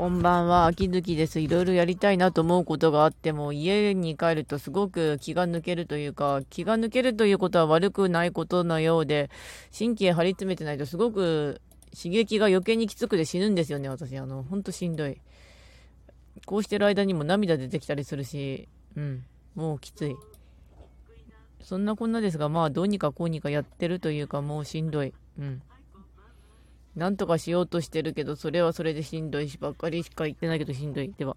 こんばんは、秋月です。いろいろやりたいなと思うことがあっても、家に帰るとすごく気が抜けるというか、気が抜けるということは悪くないことのようで、神経張り詰めてないとすごく刺激が余計にきつくて死ぬんですよね、私。あの、ほんとしんどい。こうしてる間にも涙出てきたりするし、うん、もうきつい。そんなこんなですが、まあ、どうにかこうにかやってるというか、もうしんどい。うん。なんとかしようとしてるけど、それはそれでしんどいしばっかりしか言ってないけどしんどい。では。